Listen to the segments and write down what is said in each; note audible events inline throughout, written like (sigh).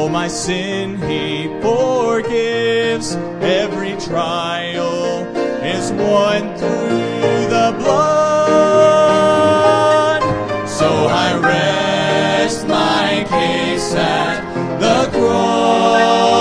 All my sin he forgives. Every trial is won through the blood. So I rest my case at the cross.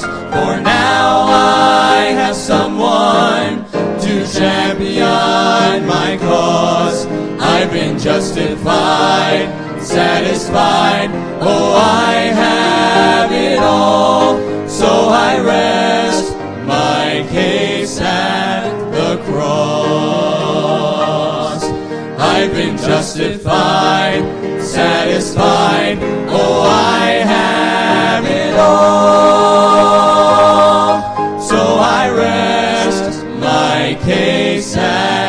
For now I have someone to champion my cause. I've been justified, satisfied. Oh, I have it all. So I rest my case at the cross. I've been justified, satisfied. Oh, I have it all. So I rest my case at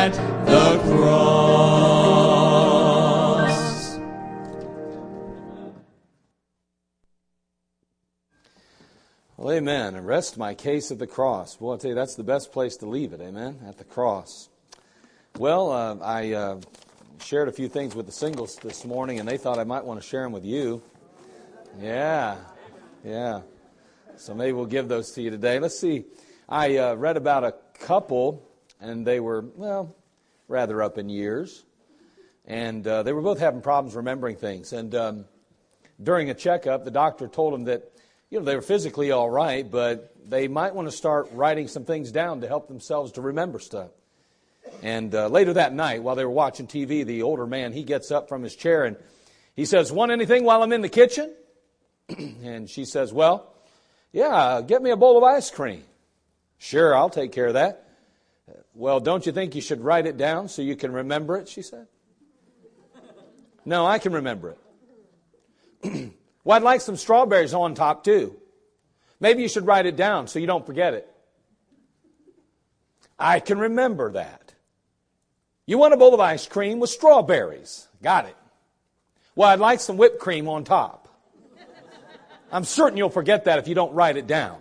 rest my case at the cross. Well, I'll tell you, that's the best place to leave it, amen, at the cross. Well, uh, I uh, shared a few things with the singles this morning, and they thought I might want to share them with you. Yeah, yeah. So maybe we'll give those to you today. Let's see. I uh, read about a couple, and they were, well, rather up in years. And uh, they were both having problems remembering things. And um, during a checkup, the doctor told them that, you know, they were physically all right, but they might want to start writing some things down to help themselves to remember stuff. And uh, later that night, while they were watching TV, the older man, he gets up from his chair and he says, Want anything while I'm in the kitchen? (clears throat) and she says, Well, yeah, get me a bowl of ice cream. Sure, I'll take care of that. Well, don't you think you should write it down so you can remember it? She said. (laughs) No, I can remember it. (clears throat) well, I'd like some strawberries on top too. Maybe you should write it down so you don't forget it. I can remember that. You want a bowl of ice cream with strawberries. Got it. Well, I'd like some whipped cream on top. I'm certain you'll forget that if you don't write it down.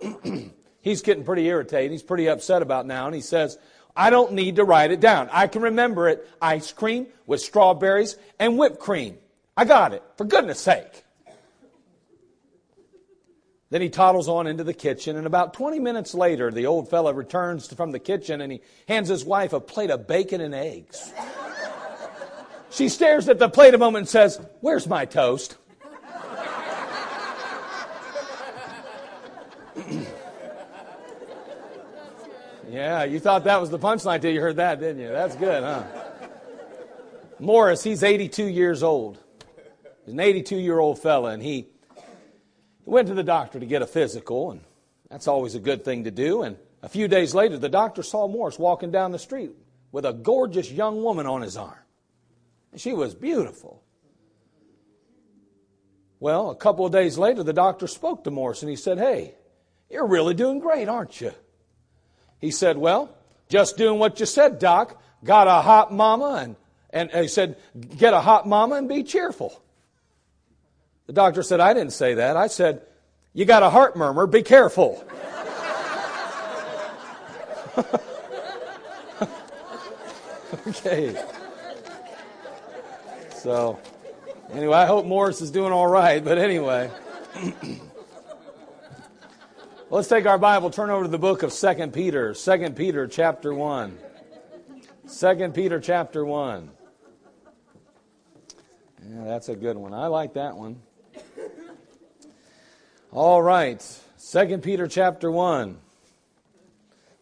(clears throat) He's getting pretty irritated. He's pretty upset about now, and he says, I don't need to write it down. I can remember it. Ice cream with strawberries and whipped cream. I got it. For goodness sake. Then he toddles on into the kitchen, and about 20 minutes later, the old fellow returns from the kitchen and he hands his wife a plate of bacon and eggs. she stares at the plate a moment and says, Where's my toast? (clears throat) yeah, you thought that was the punchline till you heard that, didn't you? That's good, huh? Morris, he's 82 years old. He's an 82 year old fella, and he went to the doctor to get a physical, and that's always a good thing to do. And a few days later, the doctor saw Morris walking down the street with a gorgeous young woman on his arm. And she was beautiful. Well, a couple of days later, the doctor spoke to Morris and he said, Hey, you're really doing great, aren't you? He said, Well, just doing what you said, Doc. Got a hot mama, and, and he said, Get a hot mama and be cheerful. The doctor said, I didn't say that. I said, You got a heart murmur, be careful. (laughs) okay. So, anyway, I hope Morris is doing all right, but anyway. (clears throat) Let's take our Bible, turn over to the book of 2 Peter, 2 Peter chapter 1. 2 Peter chapter 1. Yeah, that's a good one. I like that one. All right. 2 Peter chapter 1.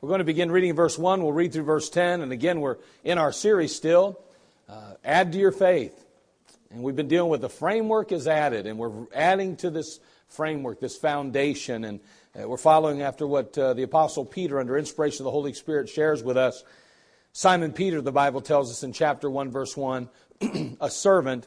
We're going to begin reading verse 1. We'll read through verse 10. And again, we're in our series still. Uh, add to your faith. And we've been dealing with the framework is added. And we're adding to this framework, this foundation. And uh, we're following after what uh, the Apostle Peter, under inspiration of the Holy Spirit, shares with us. Simon Peter, the Bible tells us in chapter 1, verse 1, (clears throat) a servant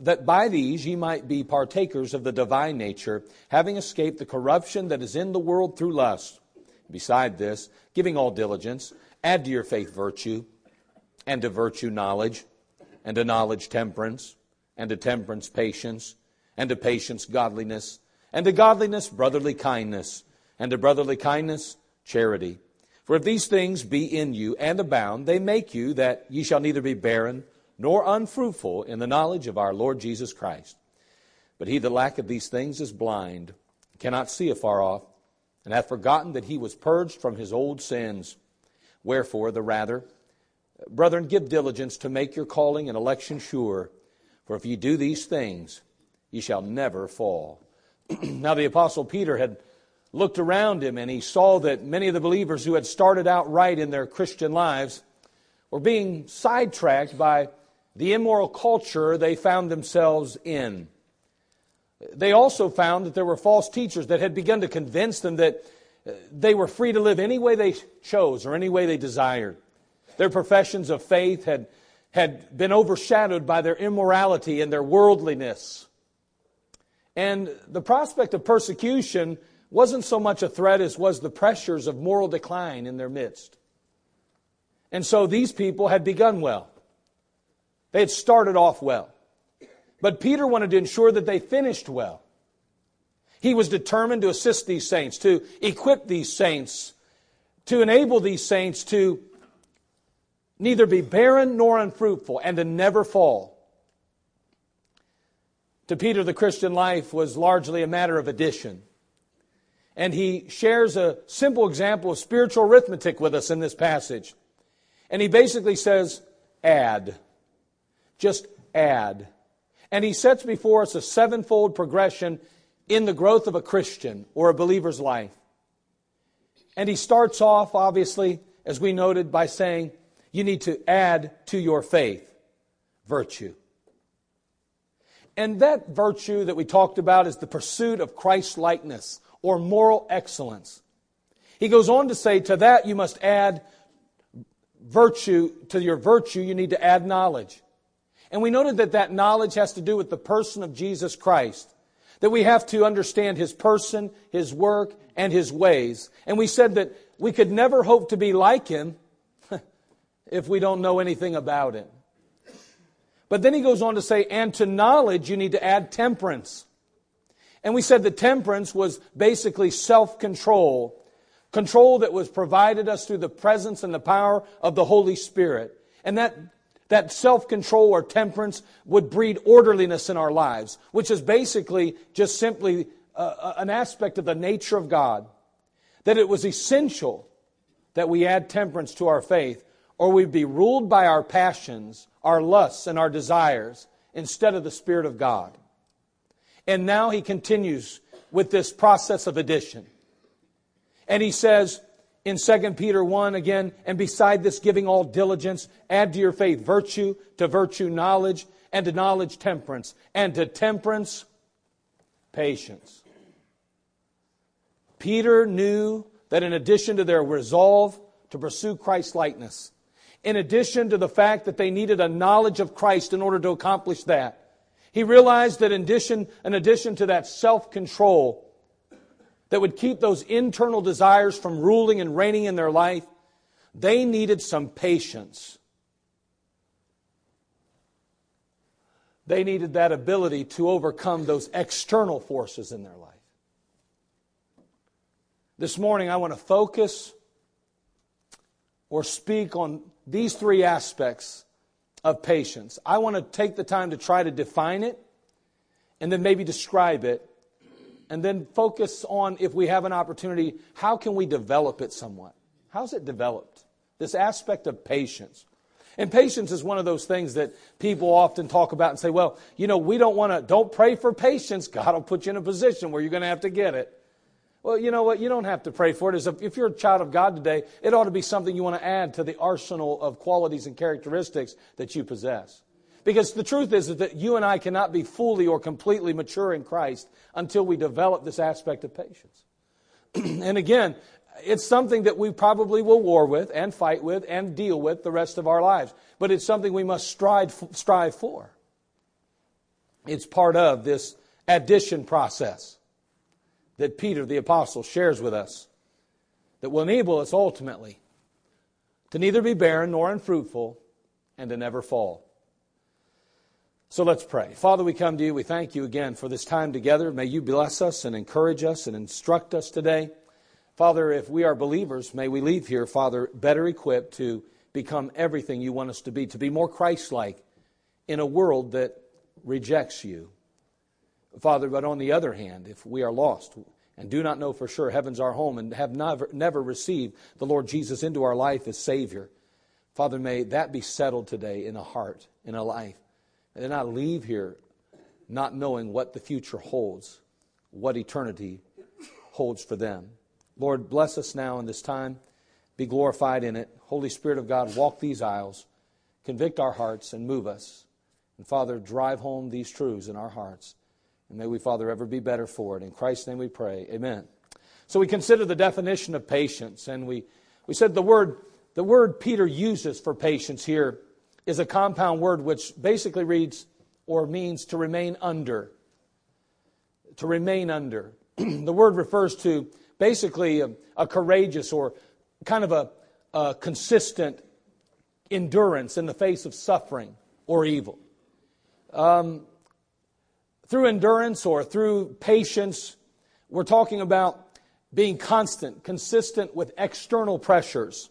that by these ye might be partakers of the divine nature, having escaped the corruption that is in the world through lust. Beside this, giving all diligence, add to your faith virtue and to virtue knowledge, and to knowledge temperance, and to temperance patience, and to patience godliness, and to godliness brotherly kindness, and to brotherly kindness charity. For if these things be in you and abound, they make you that ye shall neither be barren nor unfruitful in the knowledge of our Lord Jesus Christ. But he that lacketh these things is blind, cannot see afar off, and hath forgotten that he was purged from his old sins. Wherefore, the rather, Brethren, give diligence to make your calling and election sure, for if ye do these things, ye shall never fall. (clears throat) now, the Apostle Peter had looked around him and he saw that many of the believers who had started out right in their Christian lives were being sidetracked by the immoral culture they found themselves in. They also found that there were false teachers that had begun to convince them that uh, they were free to live any way they chose or any way they desired. Their professions of faith had, had been overshadowed by their immorality and their worldliness. And the prospect of persecution wasn't so much a threat as was the pressures of moral decline in their midst. And so these people had begun well. They had started off well. But Peter wanted to ensure that they finished well. He was determined to assist these saints, to equip these saints, to enable these saints to neither be barren nor unfruitful, and to never fall. To Peter, the Christian life was largely a matter of addition. And he shares a simple example of spiritual arithmetic with us in this passage. And he basically says, add. Just add. And he sets before us a sevenfold progression in the growth of a Christian or a believer's life. And he starts off, obviously, as we noted, by saying, you need to add to your faith virtue. And that virtue that we talked about is the pursuit of Christ likeness or moral excellence. He goes on to say, to that you must add virtue. To your virtue, you need to add knowledge. And we noted that that knowledge has to do with the person of Jesus Christ. That we have to understand his person, his work, and his ways. And we said that we could never hope to be like him (laughs) if we don't know anything about him. But then he goes on to say, and to knowledge you need to add temperance. And we said that temperance was basically self control, control that was provided us through the presence and the power of the Holy Spirit. And that, that self control or temperance would breed orderliness in our lives, which is basically just simply uh, uh an aspect of the nature of God. That it was essential that we add temperance to our faith or we'd be ruled by our passions, our lusts, and our desires instead of the Spirit of God. And now he continues with this process of addition. And he says in 2 Peter 1 again, and beside this giving all diligence, add to your faith virtue, to virtue knowledge, and to knowledge temperance, and to temperance patience. Peter knew that in addition to their resolve to pursue Christ likeness, in addition to the fact that they needed a knowledge of Christ in order to accomplish that. He realized that in addition, in addition to that self control that would keep those internal desires from ruling and reigning in their life, they needed some patience. They needed that ability to overcome those external forces in their life. This morning, I want to focus or speak on these three aspects of patience. I want to take the time to try to define it and then maybe describe it and then focus on if we have an opportunity, how can we develop it somewhat? How's it developed? This aspect of patience. And patience is one of those things that people often talk about and say, well, you know, we don't want to, don't pray for patience. (laughs) God will put you in a position where you're going to have to get it. Well, you know what? You don't have to pray for it. If you're a child of God today, it ought to be something you want to add to the arsenal of qualities and characteristics that you possess. Because the truth is that you and I cannot be fully or completely mature in Christ until we develop this aspect of patience. (clears throat) and again, it's something that we probably will war with and fight with and deal with the rest of our lives. But it's something we must strive, strive for. It's part of this addition process that Peter the Apostle shares with us that will enable us ultimately to neither be barren nor unfruitful and to never fall. So let's pray. Father, we come to you. We thank you again for this time together. May you bless us and encourage us and instruct us today. Father, if we are believers, may we leave here, Father, better equipped to become everything you want us to be, to be more Christ like in a world that rejects you. Father, but on the other hand, if we are lost and do not know for sure heaven's our home and have never, never received the Lord Jesus into our life as Savior, Father, may that be settled today in a heart, in a life. And not leave here not knowing what the future holds, what eternity holds for them. Lord, bless us now in this time. Be glorified in it. Holy Spirit of God, walk these aisles, convict our hearts, and move us. And Father, drive home these truths in our hearts. And may we, Father, ever be better for it. In Christ's name we pray. Amen. So we consider the definition of patience, and we, we said the word, the word Peter uses for patience here is a compound word which basically reads or means to remain under. To remain under. (clears throat) the word refers to basically a, a, courageous or kind of a, a consistent endurance in the face of suffering or evil. Um, through endurance or through patience, we're talking about being constant, consistent with external pressures.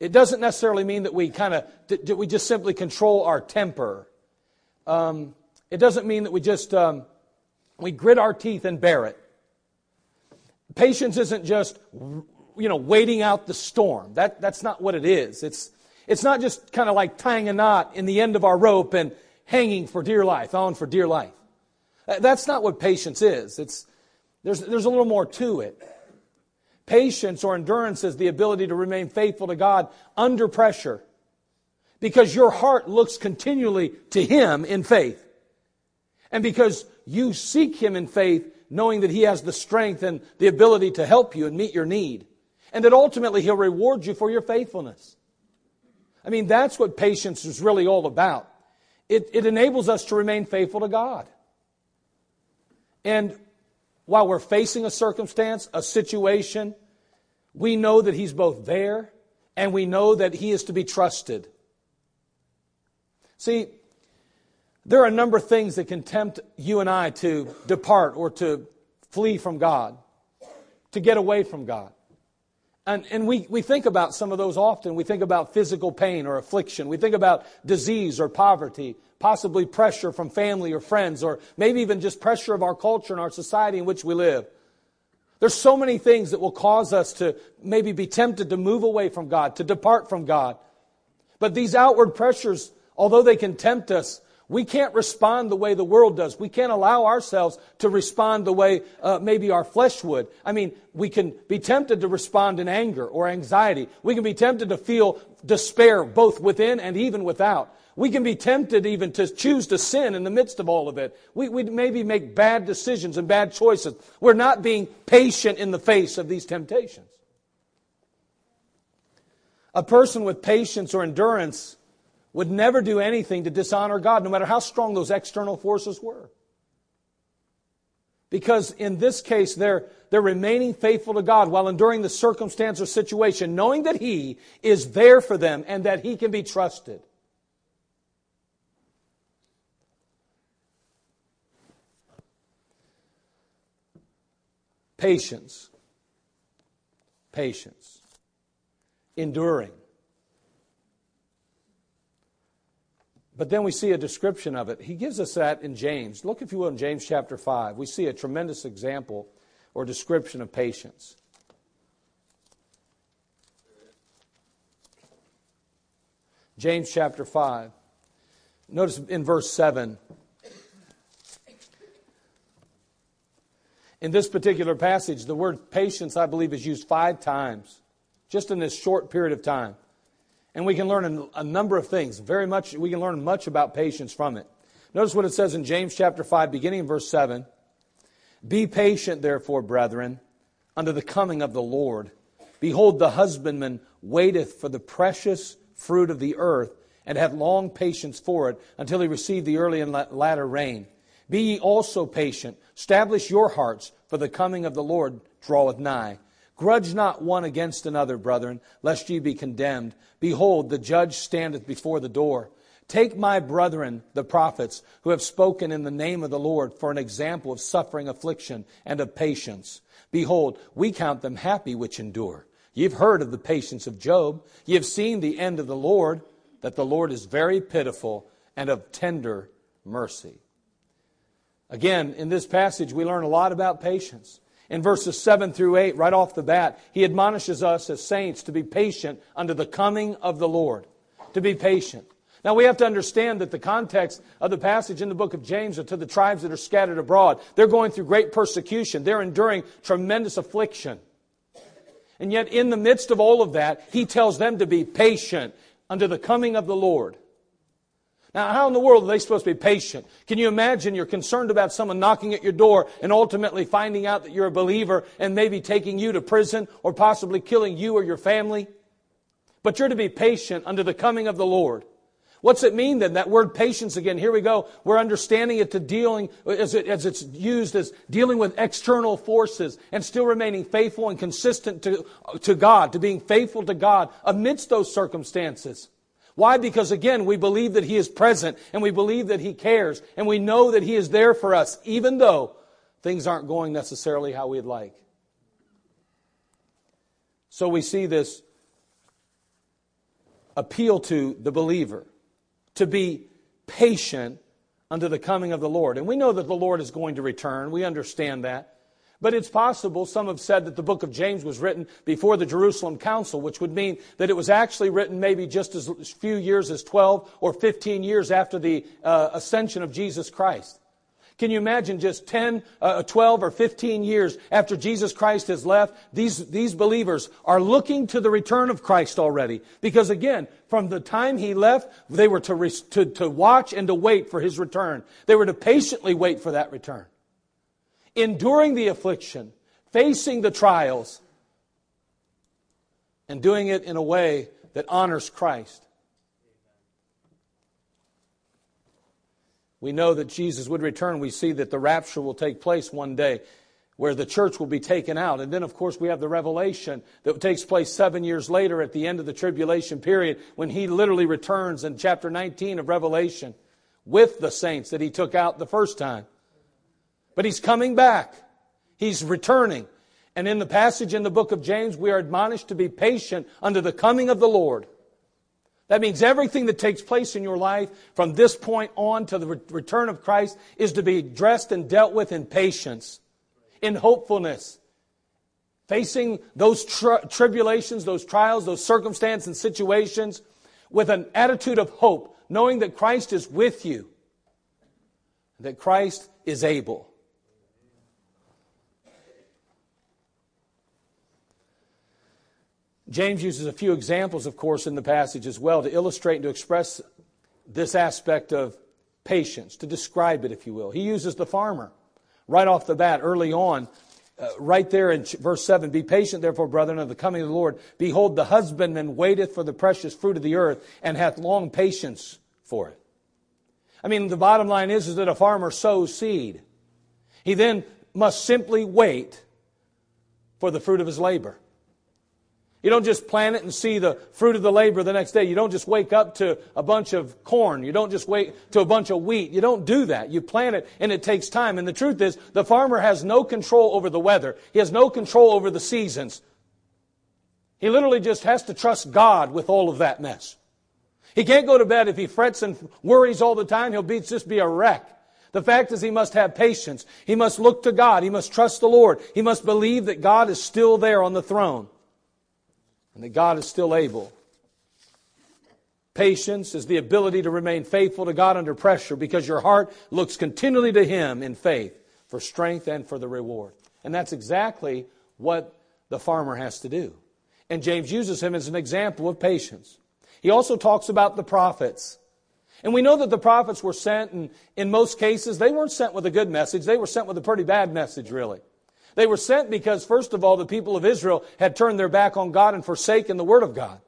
It doesn't necessarily mean that we kind of, that we just simply control our temper. Um, it doesn't mean that we just, um, we grit our teeth and bear it. Patience isn't just, you know, waiting out the storm. That, that's not what it is. It's, it's not just kind of like tying a knot in the end of our rope and hanging for dear life, on for dear life. That's not what patience is. It's, there's, there's a little more to it. Patience or endurance is the ability to remain faithful to God under pressure because your heart looks continually to Him in faith. And because you seek Him in faith, knowing that He has the strength and the ability to help you and meet your need. And that ultimately He'll reward you for your faithfulness. I mean, that's what patience is really all about. It, it enables us to remain faithful to God. And while we're facing a circumstance, a situation, we know that He's both there and we know that He is to be trusted. See, there are a number of things that can tempt you and I to depart or to flee from God, to get away from God. And, and we, we think about some of those often. We think about physical pain or affliction. We think about disease or poverty, possibly pressure from family or friends, or maybe even just pressure of our culture and our society in which we live. There's so many things that will cause us to maybe be tempted to move away from God, to depart from God. But these outward pressures, although they can tempt us, we can't respond the way the world does. We can't allow ourselves to respond the way uh, maybe our flesh would. I mean, we can be tempted to respond in anger or anxiety. We can be tempted to feel despair both within and even without. We can be tempted even to choose to sin in the midst of all of it. We, we maybe make bad decisions and bad choices. We're not being patient in the face of these temptations. A person with patience or endurance would never do anything to dishonor God, no matter how strong those external forces were. Because in this case, they're, they're remaining faithful to God while enduring the circumstance or situation, knowing that He is there for them and that He can be trusted. Patience. Patience enduring. But then we see a description of it. He gives us that in James. Look, if you will, in James chapter 5. We see a tremendous example or description of patience. James chapter 5. Notice in verse 7. In this particular passage, the word patience, I believe, is used five times just in this short period of time. And we can learn a number of things. Very much, we can learn much about patience from it. Notice what it says in James chapter 5, beginning in verse 7. Be patient, therefore, brethren, under the coming of the Lord. Behold, the husbandman waiteth for the precious fruit of the earth, and hath long patience for it, until he receive the early and latter rain. Be ye also patient. Establish your hearts, for the coming of the Lord draweth nigh. Grudge not one against another, brethren, lest ye be condemned. Behold, the judge standeth before the door. Take my brethren, the prophets, who have spoken in the name of the Lord, for an example of suffering, affliction, and of patience. Behold, we count them happy which endure. Ye have heard of the patience of Job. Ye have seen the end of the Lord, that the Lord is very pitiful and of tender mercy. Again, in this passage, we learn a lot about patience in verses 7 through 8, right off the bat, he admonishes us as saints to be patient under the coming of the Lord. To be patient. Now we have to understand that the context of the passage in the book of James are to the tribes that are scattered abroad. They're going through great persecution. They're enduring tremendous affliction. And yet in the midst of all of that, he tells them to be patient under the coming of the Lord. Now, how in the world are they supposed to be patient? Can you imagine you're concerned about someone knocking at your door and ultimately finding out that you're a believer and maybe taking you to prison or possibly killing you or your family? But you're to be patient under the coming of the Lord. What's it mean then? That word patience again, here we go. We're understanding it to dealing, as, it, as it's used as dealing with external forces and still remaining faithful and consistent to, to God, to being faithful to God amidst those circumstances. Why? Because again, we believe that He is present and we believe that He cares and we know that He is there for us, even though things aren't going necessarily how we'd like. So we see this appeal to the believer to be patient unto the coming of the Lord. And we know that the Lord is going to return. We understand that. But it's possible, some have said that the book of James was written before the Jerusalem Council, which would mean that it was actually written maybe just as few years as 12 or 15 years after the uh, ascension of Jesus Christ. Can you imagine just 10, uh, 12, or 15 years after Jesus Christ has left? These, these believers are looking to the return of Christ already. Because again, from the time he left, they were to, to, to watch and to wait for his return. They were to patiently wait for that return enduring the affliction, facing the trials, and doing it in a way that honors Christ. We know that Jesus would return. We see that the rapture will take place one day where the church will be taken out. And then, of course, we have the revelation that takes place seven years later at the end of the tribulation period when he literally returns in chapter 19 of Revelation with the saints that he took out the first time. But he's coming back. He's returning. And in the passage in the book of James, we are admonished to be patient under the coming of the Lord. That means everything that takes place in your life from this point on to the return of Christ is to be addressed and dealt with in patience, in hopefulness, facing those tri- tribulations, those trials, those circumstances and situations with an attitude of hope, knowing that Christ is with you, that Christ is able. James uses a few examples, of course, in the passage as well to illustrate and to express this aspect of patience, to describe it, if you will. He uses the farmer right off the bat, early on, uh, right there in verse 7 Be patient, therefore, brethren, of the coming of the Lord. Behold, the husbandman waiteth for the precious fruit of the earth and hath long patience for it. I mean, the bottom line is, is that a farmer sows seed. He then must simply wait for the fruit of his labor. You don't just plant it and see the fruit of the labor the next day. You don't just wake up to a bunch of corn. You don't just wait to a bunch of wheat. You don't do that. You plant it and it takes time. And the truth is, the farmer has no control over the weather. He has no control over the seasons. He literally just has to trust God with all of that mess. He can't go to bed if he frets and worries all the time. He'll be, just be a wreck. The fact is he must have patience. He must look to God. He must trust the Lord. He must believe that God is still there on the throne and that God is still able. Patience is the ability to remain faithful to God under pressure because your heart looks continually to Him in faith for strength and for the reward. And that's exactly what the farmer has to do. And James uses him as an example of patience. He also talks about the prophets. And we know that the prophets were sent, and in most cases, they weren't sent with a good message. They were sent with a pretty bad message, really. They were sent because, first of all, the people of Israel had turned their back on God and forsaken the Word of God.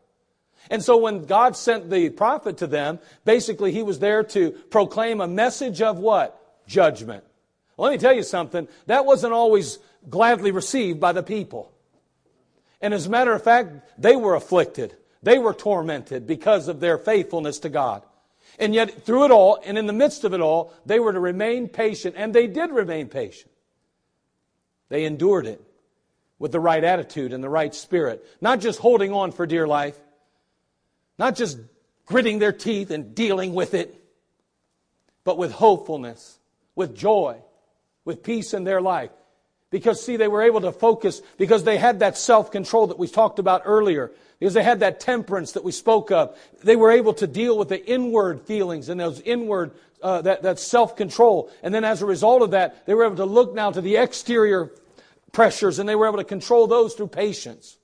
And so when God sent the prophet to them, basically he was there to proclaim a message of what? Judgment. Well, let me tell you something. That wasn't always gladly received by the people. And as a matter of fact, they were afflicted. They were tormented because of their faithfulness to God. And yet, through it all, and in the midst of it all, they were to remain patient, and they did remain patient. They endured it with the right attitude and the right spirit, not just holding on for dear life, not just gritting their teeth and dealing with it, but with hopefulness, with joy, with peace in their life. Because, see, they were able to focus because they had that self control that we talked about earlier because they had that temperance that we spoke of. They were able to deal with the inward feelings and those inward, uh, that, that self control. And then as a result of that, they were able to look now to the exterior pressures and they were able to control those through patience.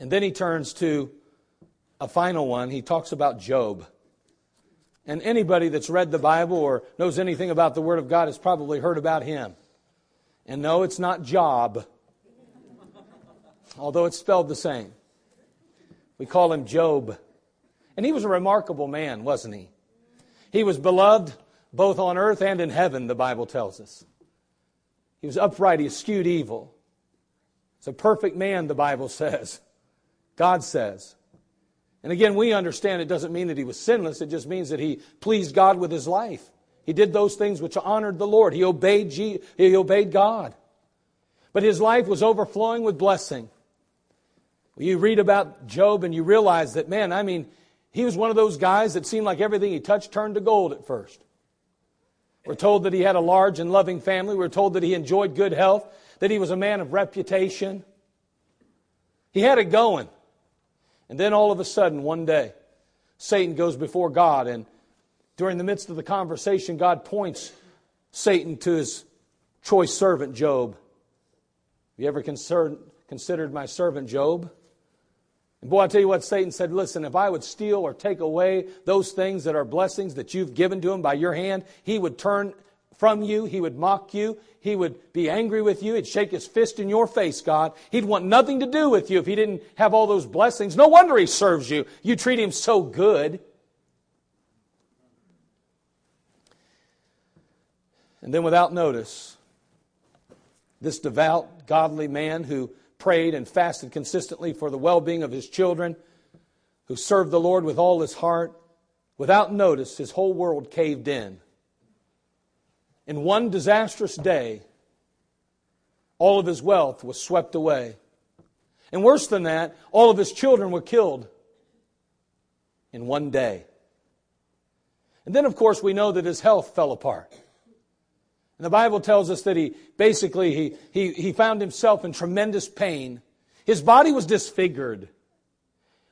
And then he turns to a final one. He talks about Job. And anybody that's read the Bible or knows anything about the Word of God has probably heard about him. And no, it's not Job although it's spelled the same. We call him Job. And he was a remarkable man, wasn't he? He was beloved both on earth and in heaven, the Bible tells us. He was upright, he eschewed evil. He's a perfect man, the Bible says. God says. And again, we understand it doesn't mean that he was sinless, it just means that he pleased God with his life. He did those things which honored the Lord. He obeyed, G- he obeyed God. But his life was overflowing with blessing. You read about Job and you realize that, man, I mean, he was one of those guys that seemed like everything he touched turned to gold at first. We're told that he had a large and loving family. We're told that he enjoyed good health, that he was a man of reputation. He had it going. And then all of a sudden, one day, Satan goes before God, and during the midst of the conversation, God points Satan to his choice servant, Job. Have you ever considered my servant, Job? And boy, I tell you what, Satan said, listen, if I would steal or take away those things that are blessings that you've given to him by your hand, he would turn from you. He would mock you. He would be angry with you. He'd shake his fist in your face, God. He'd want nothing to do with you if he didn't have all those blessings. No wonder he serves you. You treat him so good. And then, without notice, this devout, godly man who prayed and fasted consistently for the well being of his children, who served the Lord with all his heart, without notice, his whole world caved in. In one disastrous day, all of his wealth was swept away. And worse than that, all of his children were killed in one day. And then, of course, we know that his health fell apart. And the Bible tells us that he basically he, he, he found himself in tremendous pain. His body was disfigured.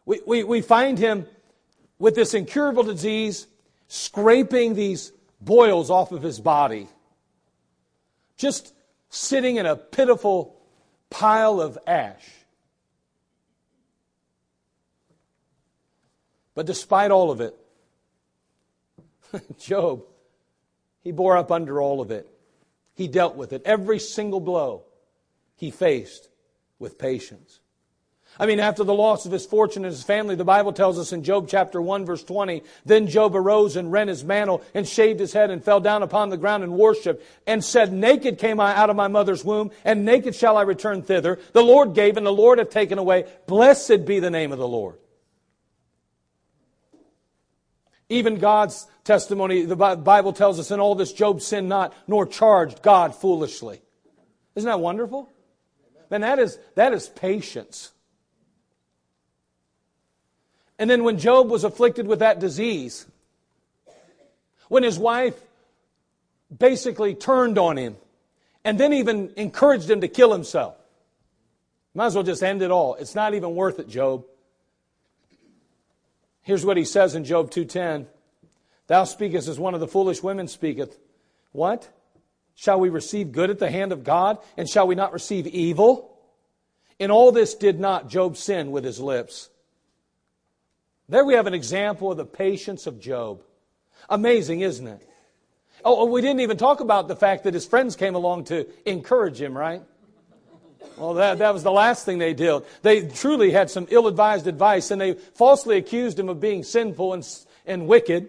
We, we, we find him with this incurable disease, scraping these boils off of his body. Just sitting in a pitiful pile of ash. But despite all of it, (laughs) Job, he bore up under all of it. He dealt with it. Every single blow he faced with patience. I mean, after the loss of his fortune and his family, the Bible tells us in Job chapter 1 verse 20, then Job arose and rent his mantle and shaved his head and fell down upon the ground and worshiped and said, naked came I out of my mother's womb and naked shall I return thither. The Lord gave and the Lord hath taken away. Blessed be the name of the Lord. Even God's testimony, the Bible tells us in all this, Job sinned not, nor charged God foolishly. Isn't that wonderful? Then that is, that is patience. And then when Job was afflicted with that disease, when his wife basically turned on him and then even encouraged him to kill himself, might as well just end it all. It's not even worth it, Job. Here's what he says in Job 2:10. Thou speakest as one of the foolish women speaketh. What? Shall we receive good at the hand of God, and shall we not receive evil? In all this did not Job sin with his lips. There we have an example of the patience of Job. Amazing, isn't it? Oh, oh we didn't even talk about the fact that his friends came along to encourage him, right? Well, that, that was the last thing they did. They truly had some ill advised advice, and they falsely accused him of being sinful and, and wicked.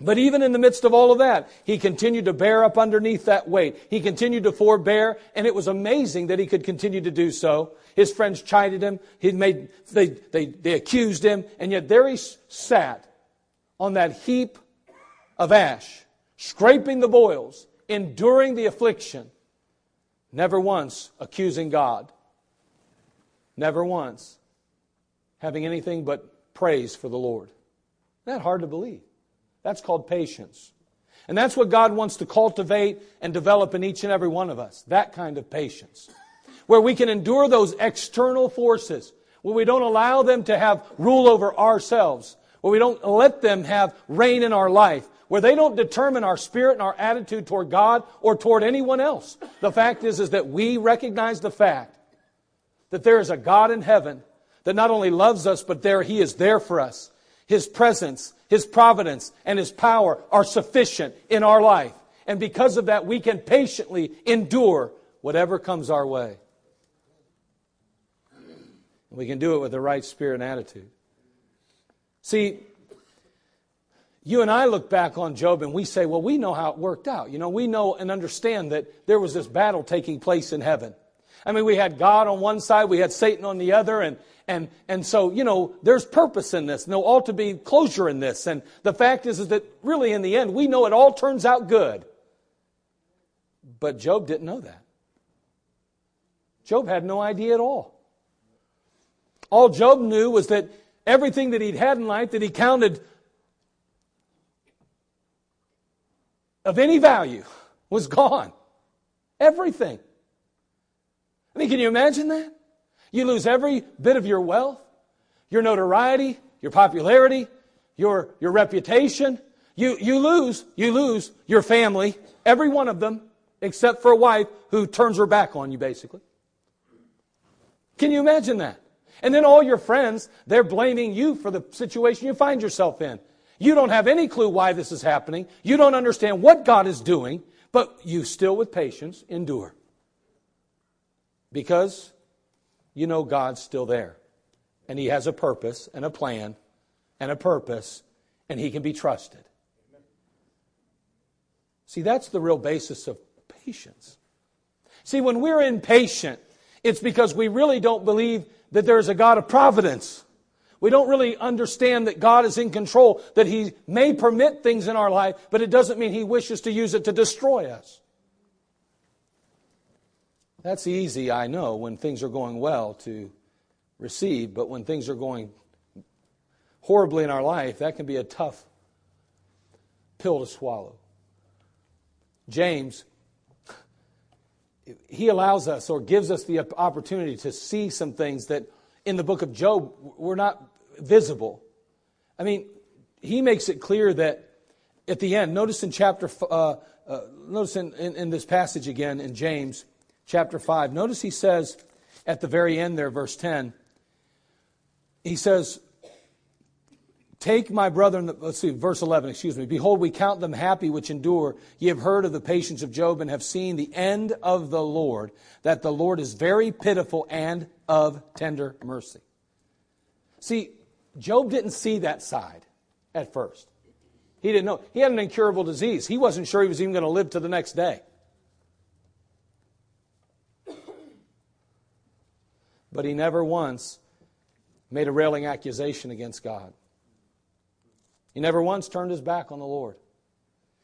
But even in the midst of all of that, he continued to bear up underneath that weight. He continued to forbear, and it was amazing that he could continue to do so. His friends chided him. He made, they, they, they accused him. And yet there he sat on that heap of ash, scraping the boils, enduring the affliction, never once accusing God, never once having anything but praise for the Lord. Isn't that hard to believe? That's called patience. And that's what God wants to cultivate and develop in each and every one of us that kind of patience where we can endure those external forces, where we don't allow them to have rule over ourselves, where we don't let them have reign in our life, where they don't determine our spirit and our attitude toward God or toward anyone else. The fact is, is that we recognize the fact that there is a God in heaven that not only loves us, but there He is there for us. His presence, His providence, and His power are sufficient in our life. And because of that, we can patiently endure whatever comes our way. We can do it with the right spirit and attitude. See, you and I look back on Job and we say, well, we know how it worked out. You know, we know and understand that there was this battle taking place in heaven. I mean, we had God on one side, we had Satan on the other, and, and, and so, you know, there's purpose in this. And there ought to be closure in this. And the fact is, is that really in the end, we know it all turns out good. But Job didn't know that. Job had no idea at all. All Job knew was that everything that he'd had in life that he counted of any value was gone. Everything. I mean, can you imagine that? You lose every bit of your wealth, your notoriety, your popularity, your, your reputation. You, you lose, you lose your family, every one of them, except for a wife who turns her back on you, basically. Can you imagine that? And then all your friends, they're blaming you for the situation you find yourself in. You don't have any clue why this is happening. You don't understand what God is doing, but you still, with patience, endure. Because you know God's still there. And He has a purpose and a plan and a purpose, and He can be trusted. See, that's the real basis of patience. See, when we're impatient, it's because we really don't believe that there is a God of providence. We don't really understand that God is in control, that He may permit things in our life, but it doesn't mean He wishes to use it to destroy us. That's easy, I know, when things are going well to receive, but when things are going horribly in our life, that can be a tough pill to swallow. James he allows us or gives us the opportunity to see some things that in the book of Job were not visible. I mean, he makes it clear that at the end, notice in chapter, uh, uh, notice in, in, in this passage again in James chapter 5, notice he says at the very end there, verse 10, he says, Take my brethren, let's see, verse 11, excuse me. Behold, we count them happy which endure. Ye have heard of the patience of Job and have seen the end of the Lord, that the Lord is very pitiful and of tender mercy. See, Job didn't see that side at first. He didn't know. He had an incurable disease. He wasn't sure he was even going to live to the next day. But he never once made a railing accusation against God. He never once turned his back on the Lord.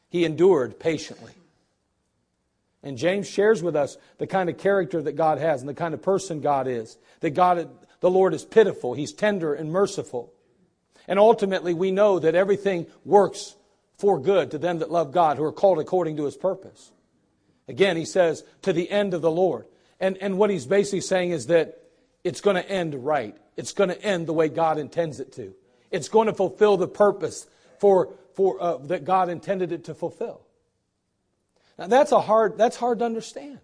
He endured patiently. And James shares with us the kind of character that God has and the kind of person God is. That God, the Lord is pitiful, He's tender and merciful. And ultimately, we know that everything works for good to them that love God, who are called according to His purpose. Again, he says, to the end of the Lord. And, and what he's basically saying is that it's going to end right. It's going to end the way God intends it to. It's going to fulfill the purpose for, for, uh, that God intended it to fulfill. Now that's a hard, that's hard to understand.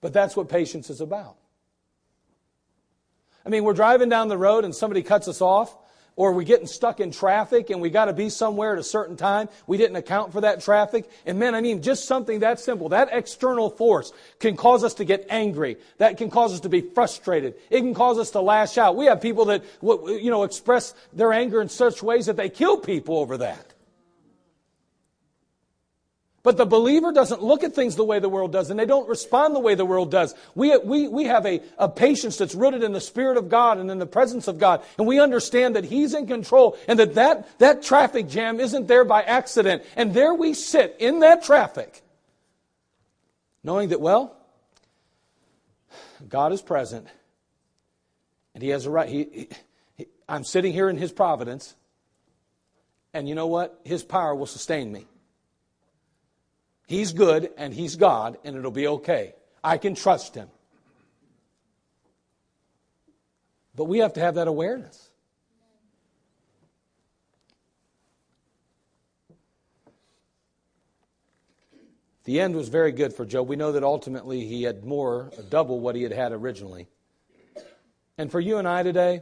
But that's what patience is about. I mean, we're driving down the road and somebody cuts us off or we're getting stuck in traffic and we got to be somewhere at a certain time. We didn't account for that traffic. And man, I mean, just something that simple. That external force can cause us to get angry. That can cause us to be frustrated. It can cause us to lash out. We have people that, you know, express their anger in such ways that they kill people over that. But the believer doesn't look at things the way the world does, and they don't respond the way the world does. We, we, we have a, a patience that's rooted in the Spirit of God and in the presence of God, and we understand that He's in control and that that, that traffic jam isn't there by accident. And there we sit in that traffic, knowing that, well, God is present, and He has a right. He, he, I'm sitting here in His providence, and you know what? His power will sustain me. He's good and He's God, and it'll be okay. I can trust Him. But we have to have that awareness. The end was very good for Job. We know that ultimately he had more, double what he had had originally. And for you and I today,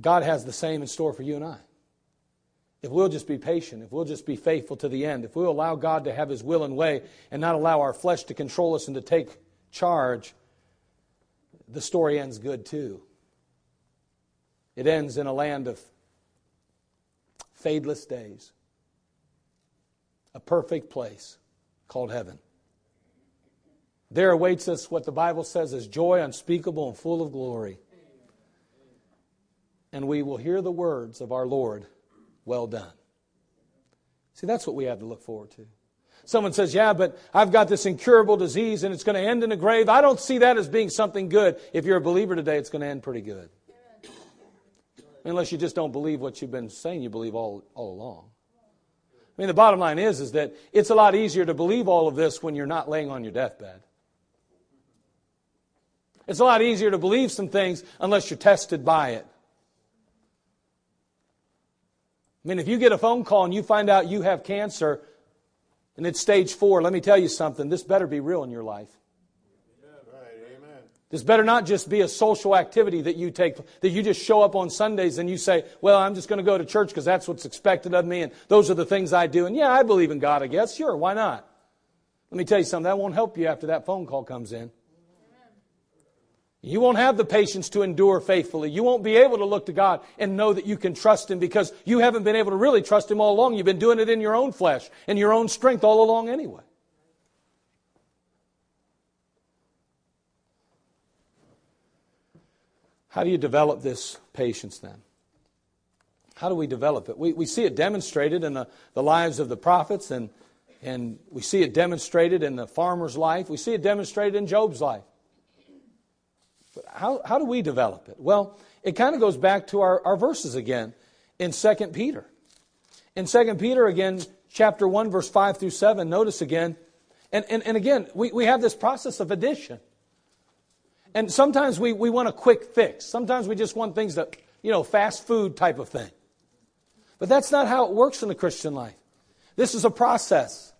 God has the same in store for you and I. If we'll just be patient, if we'll just be faithful to the end, if we'll allow God to have His will and way and not allow our flesh to control us and to take charge, the story ends good too. It ends in a land of fadeless days, a perfect place called heaven. There awaits us what the Bible says is joy unspeakable and full of glory. And we will hear the words of our Lord well done. See, that's what we have to look forward to. Someone says, Yeah, but I've got this incurable disease and it's going to end in a grave. I don't see that as being something good. If you're a believer today, it's going to end pretty good. Unless you just don't believe what you've been saying you believe all, all along. I mean, the bottom line is, is that it's a lot easier to believe all of this when you're not laying on your deathbed. It's a lot easier to believe some things unless you're tested by it. I mean, if you get a phone call and you find out you have cancer and it's stage four, let me tell you something. This better be real in your life. This better not just be a social activity that you take, that you just show up on Sundays and you say, well, I'm just going to go to church because that's what's expected of me and those are the things I do. And yeah, I believe in God, I guess. Sure, why not? Let me tell you something, that won't help you after that phone call comes in. You won't have the patience to endure faithfully. You won't be able to look to God and know that you can trust Him because you haven't been able to really trust Him all along. You've been doing it in your own flesh and your own strength all along anyway. How do you develop this patience then? How do we develop it? We, we see it demonstrated in the, the lives of the prophets, and, and we see it demonstrated in the farmer's life. We see it demonstrated in Job's life. How, how do we develop it? Well, it kind of goes back to our, our verses again in 2 Peter. In 2 Peter, again, chapter 1, verse 5 through 7, notice again, and, and, and again, we, we have this process of addition. And sometimes we, we want a quick fix. Sometimes we just want things that, you know, fast food type of thing. But that's not how it works in the Christian life. This is a process.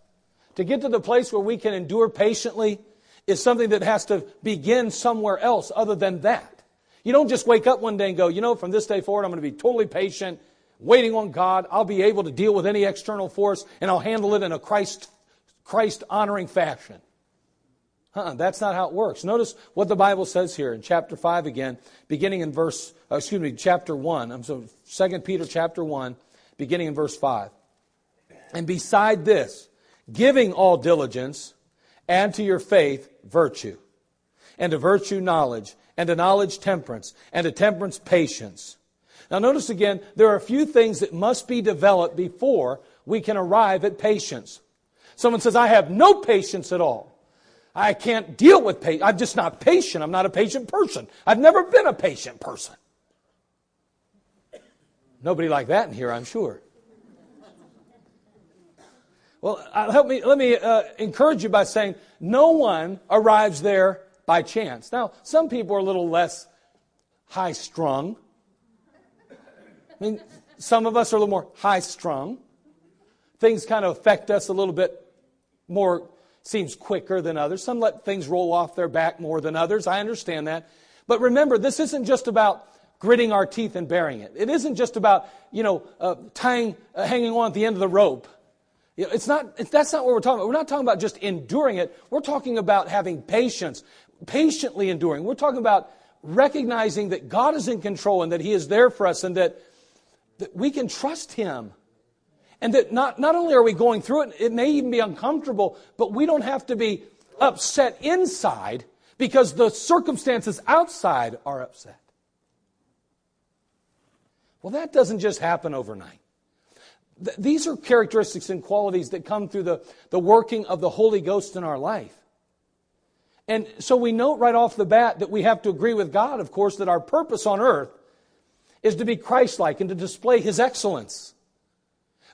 To get to the place where we can endure patiently is something that has to begin somewhere else other than that. You don't just wake up one day and go, you know, from this day forward, I'm going to be totally patient, waiting on God. I'll be able to deal with any external force and I'll handle it in a Christ, Christ honoring fashion. That's not how it works. Notice what the Bible says here in chapter 5 again, beginning in verse, uh, excuse me, chapter 1. I'm so 2 Peter chapter 1, beginning in verse 5. And beside this, giving all diligence, Add to your faith virtue, and to virtue knowledge, and to knowledge temperance, and to temperance patience. Now notice again, there are a few things that must be developed before we can arrive at patience. Someone says, I have no patience at all. I can't deal with patience. I'm just not patient. I'm not a patient person. I've never been a patient person. Nobody like that in here, I'm sure. Well, uh, help me, let me uh, encourage you by saying no one arrives there by chance. Now, some people are a little less high strung. I mean, some of us are a little more high strung. Things kind of affect us a little bit more, seems quicker than others. Some let things roll off their back more than others. I understand that. But remember, this isn't just about gritting our teeth and bearing it. It isn't just about, you know, uh, tying, uh, hanging on at the end of the rope. You know, it's not, that's not what we're talking about. We're not talking about just enduring it. We're talking about having patience, patiently enduring. We're talking about recognizing that God is in control and that He is there for us and that, that we can trust Him. And that not, not only are we going through it, it may even be uncomfortable, but we don't have to be upset inside because the circumstances outside are upset. Well, that doesn't just happen overnight. Th- these are characteristics and qualities that come through the, the working of the Holy Ghost in our life. And so we note right off the bat that we have to agree with God, of course, that our purpose on earth is to be Christ like and to display His excellence.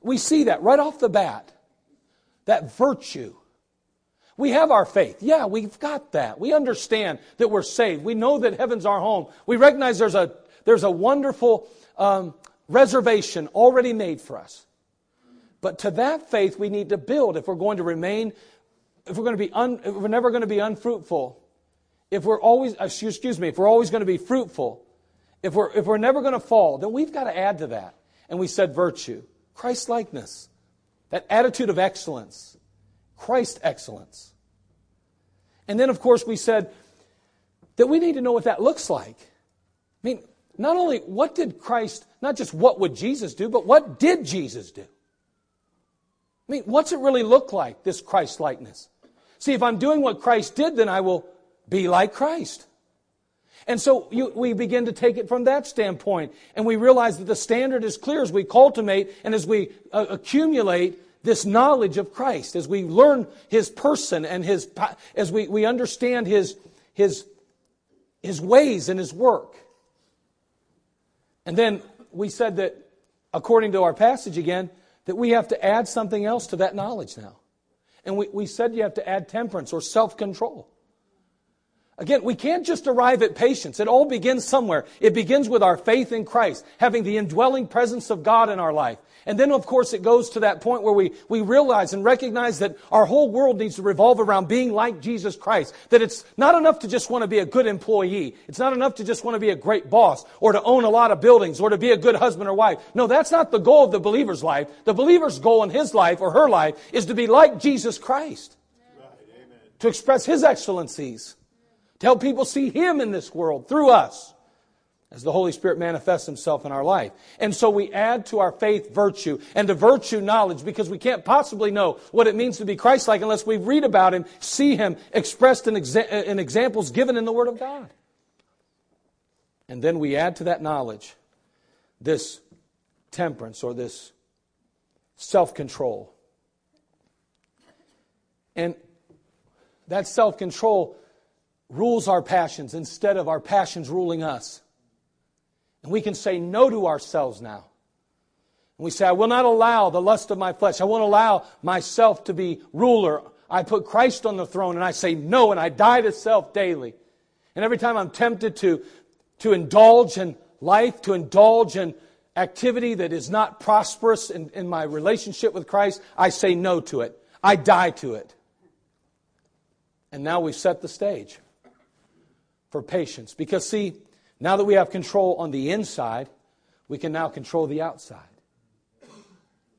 We see that right off the bat, that virtue. We have our faith. Yeah, we've got that. We understand that we're saved. We know that heaven's our home. We recognize there's a, there's a wonderful um, reservation already made for us. But to that faith, we need to build if we're going to remain, if we're going to be, un, we're never going to be unfruitful, if we're always, uh, excuse me, if we're always going to be fruitful, if we're, if we're never going to fall, then we've got to add to that. And we said virtue, Christ likeness, that attitude of excellence, Christ excellence. And then, of course, we said that we need to know what that looks like. I mean, not only what did Christ, not just what would Jesus do, but what did Jesus do? I mean, what's it really look like, this Christ likeness? See, if I'm doing what Christ did, then I will be like Christ. And so you, we begin to take it from that standpoint, and we realize that the standard is clear as we cultivate and as we uh, accumulate this knowledge of Christ, as we learn His person and His, as we, we understand His, His, His ways and His work. And then we said that, according to our passage again, that we have to add something else to that knowledge now. And we, we said you have to add temperance or self control. Again, we can't just arrive at patience. It all begins somewhere. It begins with our faith in Christ, having the indwelling presence of God in our life. And then, of course, it goes to that point where we, we realize and recognize that our whole world needs to revolve around being like Jesus Christ. That it's not enough to just want to be a good employee. It's not enough to just want to be a great boss or to own a lot of buildings or to be a good husband or wife. No, that's not the goal of the believer's life. The believer's goal in his life or her life is to be like Jesus Christ. Right, to express his excellencies. To help people see him in this world through us as the Holy Spirit manifests Himself in our life. And so we add to our faith virtue and to virtue knowledge because we can't possibly know what it means to be Christ like unless we read about Him, see Him expressed in, exa- in examples given in the Word of God. And then we add to that knowledge this temperance or this self control. And that self control rules our passions instead of our passions ruling us. And we can say no to ourselves now. And we say, I will not allow the lust of my flesh. I won't allow myself to be ruler. I put Christ on the throne and I say no and I die to self daily. And every time I'm tempted to, to indulge in life, to indulge in activity that is not prosperous in, in my relationship with Christ, I say no to it. I die to it. And now we've set the stage for patience. Because, see, now that we have control on the inside, we can now control the outside.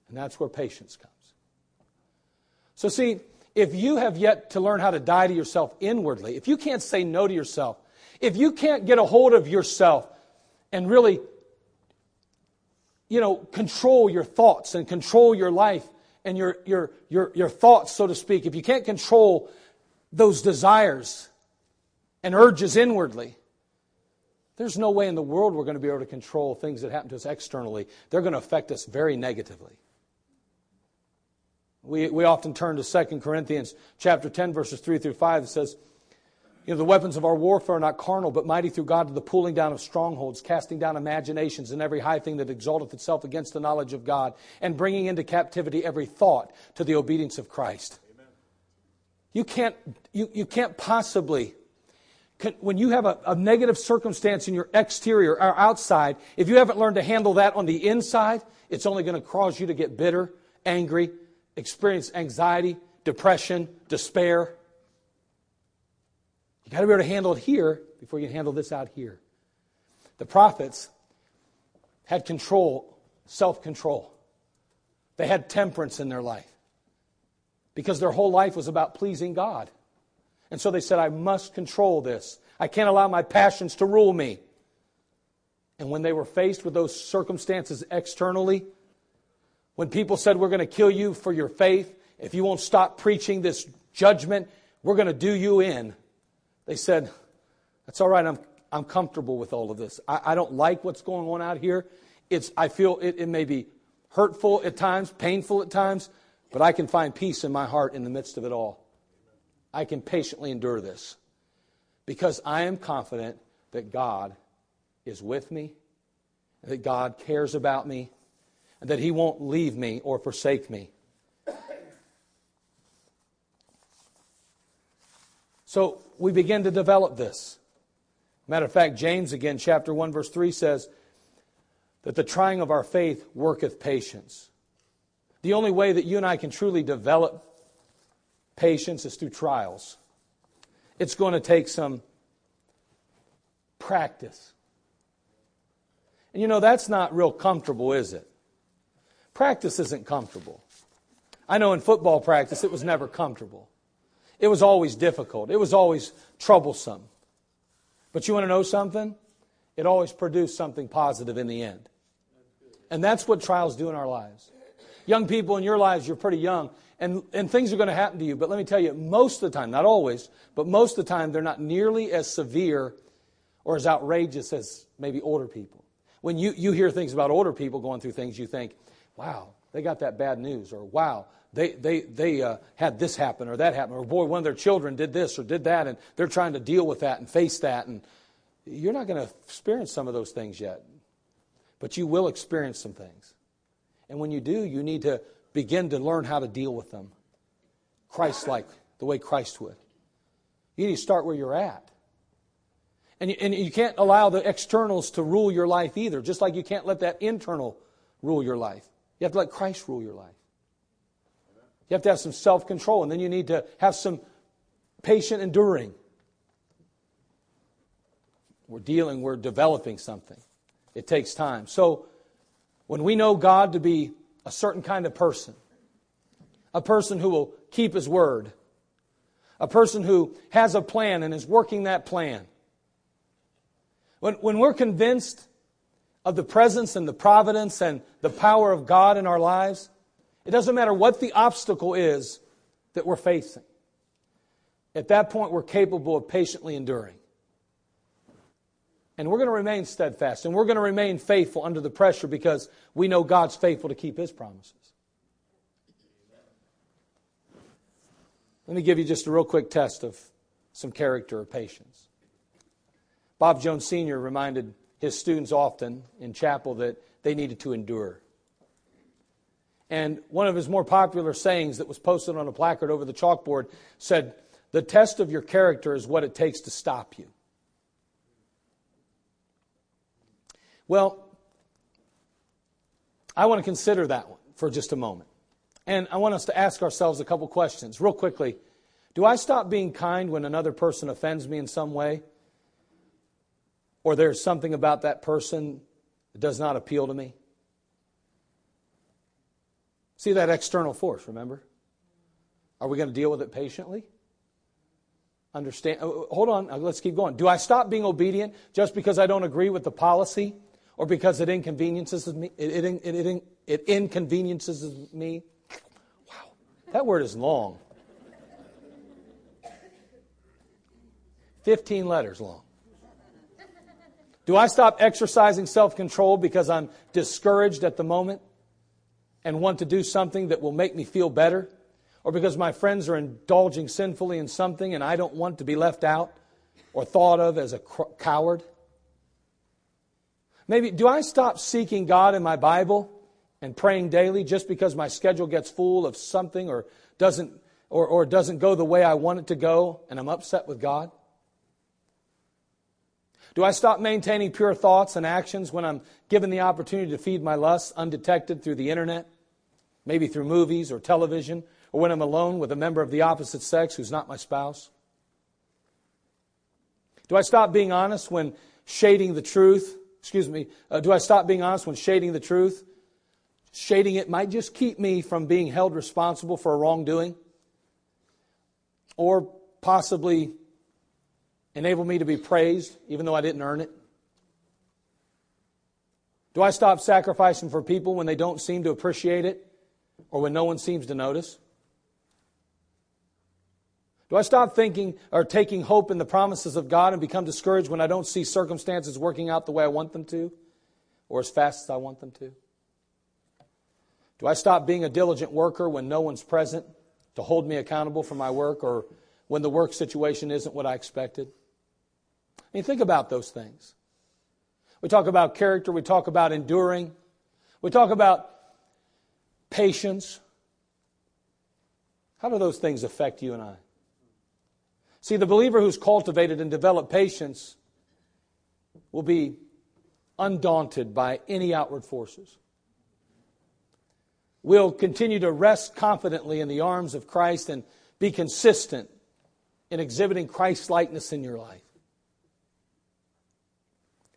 And that's where patience comes. So, see, if you have yet to learn how to die to yourself inwardly, if you can't say no to yourself, if you can't get a hold of yourself and really, you know, control your thoughts and control your life and your, your, your, your thoughts, so to speak, if you can't control those desires and urges inwardly, there's no way in the world we're going to be able to control things that happen to us externally. They're going to affect us very negatively. We, we often turn to 2 Corinthians chapter 10, verses 3 through 5. It says, you know, the weapons of our warfare are not carnal, but mighty through God to the pulling down of strongholds, casting down imaginations and every high thing that exalteth itself against the knowledge of God, and bringing into captivity every thought to the obedience of Christ. Amen. You can't, you, you can't possibly, when you have a, a negative circumstance in your exterior or outside, if you haven't learned to handle that on the inside, it's only going to cause you to get bitter, angry, experience anxiety, depression, despair. You got to be able to handle it here before you can handle this out here. The prophets had control, self control. They had temperance in their life because their whole life was about pleasing God. And so they said, I must control this. I can't allow my passions to rule me. And when they were faced with those circumstances externally, when people said, We're going to kill you for your faith, if you won't stop preaching this judgment, we're going to do you in. They said, That's all right, I'm, I'm comfortable with all of this. I, I don't like what's going on out here. It's, I feel it, it may be hurtful at times, painful at times, but I can find peace in my heart in the midst of it all. I can patiently endure this because I am confident that God is with me, that God cares about me, and that He won't leave me or forsake me. So we begin to develop this. Matter of fact, James again, chapter 1, verse 3 says that the trying of our faith worketh patience. The only way that you and I can truly develop patience is through trials. It's going to take some practice. And you know, that's not real comfortable, is it? Practice isn't comfortable. I know in football practice it was never comfortable. It was always difficult. It was always troublesome. But you want to know something? It always produced something positive in the end. And that's what trials do in our lives. Young people in your lives, you're pretty young, and, and things are going to happen to you. But let me tell you, most of the time, not always, but most of the time, they're not nearly as severe or as outrageous as maybe older people. When you, you hear things about older people going through things, you think, wow, they got that bad news, or wow, they, they, they uh, had this happen or that happen, or boy, one of their children did this or did that, and they're trying to deal with that and face that. And you're not going to experience some of those things yet, but you will experience some things. And when you do, you need to begin to learn how to deal with them Christ like, the way Christ would. You need to start where you're at. And you, and you can't allow the externals to rule your life either, just like you can't let that internal rule your life. You have to let Christ rule your life. You have to have some self control, and then you need to have some patient enduring. We're dealing, we're developing something. It takes time. So, when we know God to be a certain kind of person, a person who will keep his word, a person who has a plan and is working that plan, when, when we're convinced of the presence and the providence and the power of God in our lives, it doesn't matter what the obstacle is that we're facing. At that point, we're capable of patiently enduring. And we're going to remain steadfast and we're going to remain faithful under the pressure because we know God's faithful to keep His promises. Let me give you just a real quick test of some character or patience. Bob Jones Sr. reminded his students often in chapel that they needed to endure. And one of his more popular sayings that was posted on a placard over the chalkboard said, The test of your character is what it takes to stop you. Well, I want to consider that one for just a moment. And I want us to ask ourselves a couple questions real quickly. Do I stop being kind when another person offends me in some way? Or there's something about that person that does not appeal to me? See that external force, remember? Are we going to deal with it patiently? Understand? Oh, hold on, uh, let's keep going. Do I stop being obedient just because I don't agree with the policy or because it inconveniences me? It, it, it, it inconveniences me? Wow, that word is long. 15 letters long. Do I stop exercising self control because I'm discouraged at the moment? and want to do something that will make me feel better or because my friends are indulging sinfully in something and I don't want to be left out or thought of as a coward? Maybe, do I stop seeking God in my Bible and praying daily just because my schedule gets full of something or doesn't, or, or doesn't go the way I want it to go and I'm upset with God? Do I stop maintaining pure thoughts and actions when I'm given the opportunity to feed my lusts undetected through the internet, maybe through movies or television, or when I'm alone with a member of the opposite sex who's not my spouse? Do I stop being honest when shading the truth? Excuse me. Uh, do I stop being honest when shading the truth? Shading it might just keep me from being held responsible for a wrongdoing or possibly enable me to be praised even though I didn't earn it? Do I stop sacrificing for people when they don't seem to appreciate it or when no one seems to notice? Do I stop thinking or taking hope in the promises of God and become discouraged when I don't see circumstances working out the way I want them to or as fast as I want them to? Do I stop being a diligent worker when no one's present to hold me accountable for my work or when the work situation isn't what I expected? I mean, think about those things. We talk about character, we talk about enduring, we talk about patience. How do those things affect you and I? See, the believer who's cultivated and developed patience will be undaunted by any outward forces. Will continue to rest confidently in the arms of Christ and be consistent in exhibiting Christ's likeness in your life.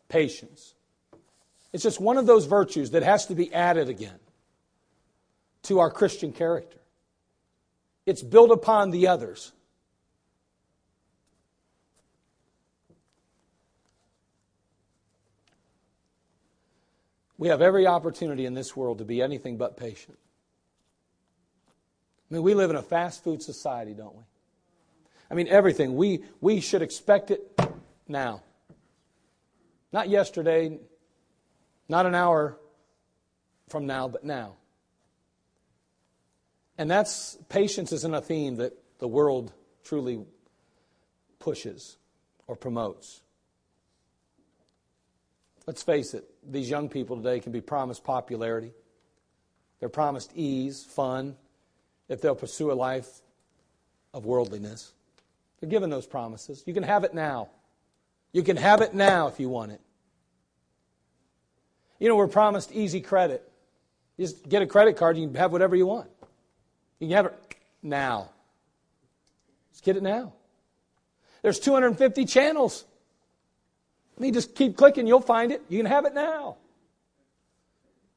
Patience. It's just one of those virtues that has to be added again to our Christian character. It's built upon the others. We have every opportunity in this world to be anything but patient. I mean, we live in a fast food society, don't we? I mean, everything. We, we should expect it now. Not yesterday, not an hour from now, but now. And that's patience isn't a theme that the world truly pushes or promotes. Let's face it, these young people today can be promised popularity. They're promised ease, fun, if they'll pursue a life of worldliness. They're given those promises. You can have it now. You can have it now if you want it. You know, we're promised easy credit. You just get a credit card, you can have whatever you want. You can have it now. Just get it now. There's 250 channels. You just keep clicking, you'll find it. You can have it now.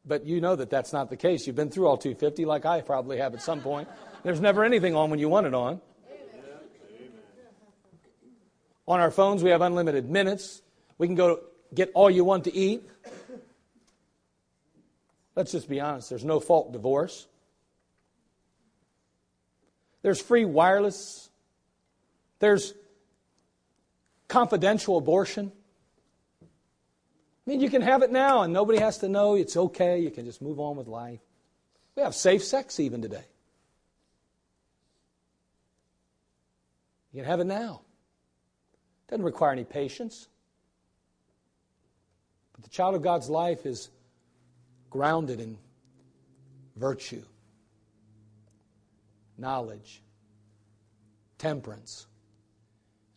But you know that that's not the case. You've been through all 250 like I probably have at some point. There's never anything on when you want it on. On our phones, we have unlimited minutes. We can go get all you want to eat. Let's just be honest there's no fault divorce. There's free wireless. There's confidential abortion. Mean, you can have it now and nobody has to know. It's okay. You can just move on with life. We have safe sex even today. You can have it now. Doesn't require any patience. But the child of God's life is grounded in virtue, knowledge, temperance.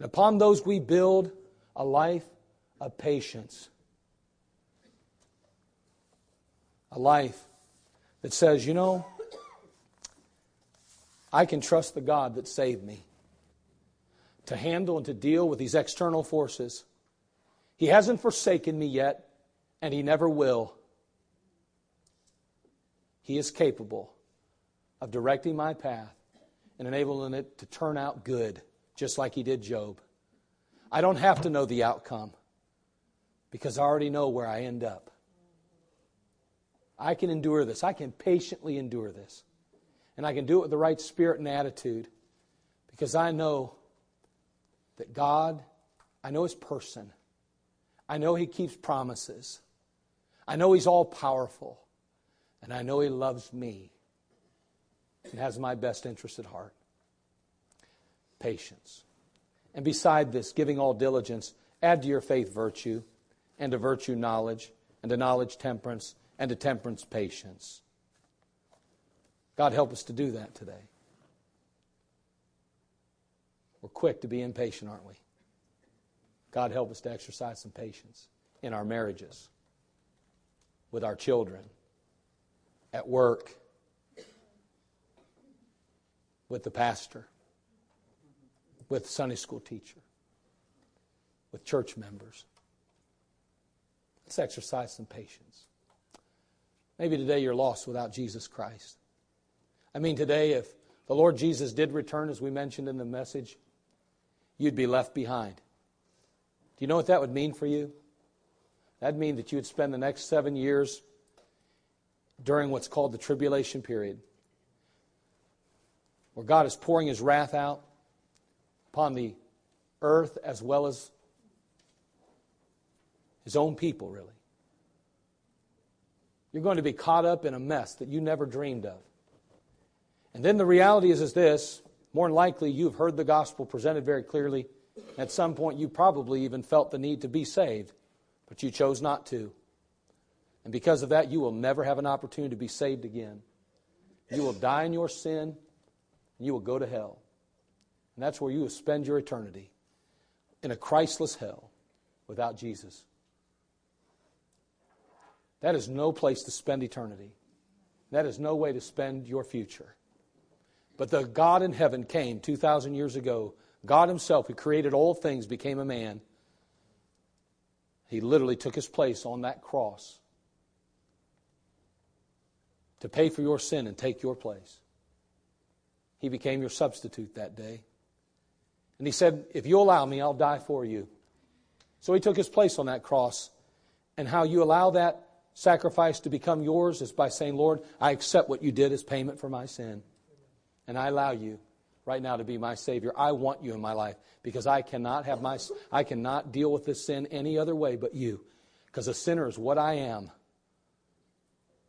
And upon those we build a life of patience. A life that says, you know, I can trust the God that saved me to handle and to deal with these external forces. He hasn't forsaken me yet, and He never will. He is capable of directing my path and enabling it to turn out good, just like He did Job. I don't have to know the outcome because I already know where I end up. I can endure this. I can patiently endure this. And I can do it with the right spirit and attitude because I know that God, I know His person. I know He keeps promises. I know He's all powerful. And I know He loves me. and has my best interest at heart. Patience. And beside this, giving all diligence, add to your faith virtue, and to virtue knowledge, and to knowledge temperance, and to temperance patience. God help us to do that today. We're quick to be impatient, aren't we? God help us to exercise some patience in our marriages, with our children, at work, with the pastor, with Sunday school teacher, with church members. Let's exercise some patience. Maybe today you're lost without Jesus Christ. I mean, today, if the Lord Jesus did return, as we mentioned in the message, you'd be left behind. Do you know what that would mean for you? That'd mean that you would spend the next seven years during what's called the tribulation period, where God is pouring his wrath out upon the earth as well as his own people, really. You're going to be caught up in a mess that you never dreamed of. And then the reality is, is this more than likely, you've heard the gospel presented very clearly. At some point, you probably even felt the need to be saved, but you chose not to. And because of that, you will never have an opportunity to be saved again. You will die in your sin, and you will go to hell. And that's where you will spend your eternity in a Christless hell without Jesus. That is no place to spend eternity. That is no way to spend your future. But the God in heaven came 2,000 years ago. God Himself, who created all things, became a man. He literally took His place on that cross to pay for your sin and take your place. He became your substitute that day. And He said, If you allow me, I'll die for you. So He took His place on that cross. And how you allow that sacrifice to become yours is by saying, Lord, I accept what you did as payment for my sin. And I allow you right now to be my Savior. I want you in my life because I cannot have my I cannot deal with this sin any other way but you. Because a sinner is what I am.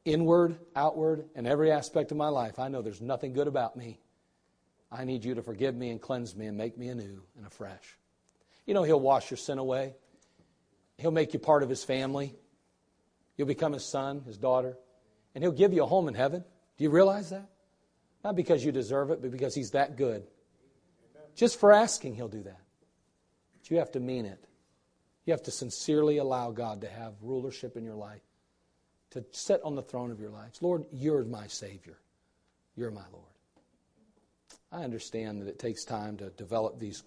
Inward, outward, and every aspect of my life. I know there's nothing good about me. I need you to forgive me and cleanse me and make me anew and afresh. You know, He'll wash your sin away. He'll make you part of His family. You'll become His son, His daughter. And He'll give you a home in heaven. Do you realize that? Not because you deserve it, but because He's that good. Just for asking, He'll do that. But you have to mean it. You have to sincerely allow God to have rulership in your life, to sit on the throne of your lives. Lord, you're my Savior. You're my Lord. I understand that it takes time to develop these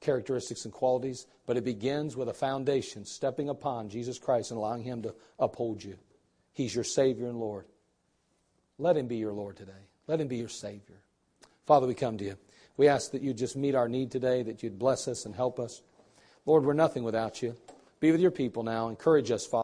characteristics and qualities, but it begins with a foundation, stepping upon Jesus Christ and allowing Him to uphold you. He's your Savior and Lord. Let Him be your Lord today. Let him be your Savior. Father, we come to you. We ask that you just meet our need today, that you'd bless us and help us. Lord, we're nothing without you. Be with your people now. Encourage us, Father.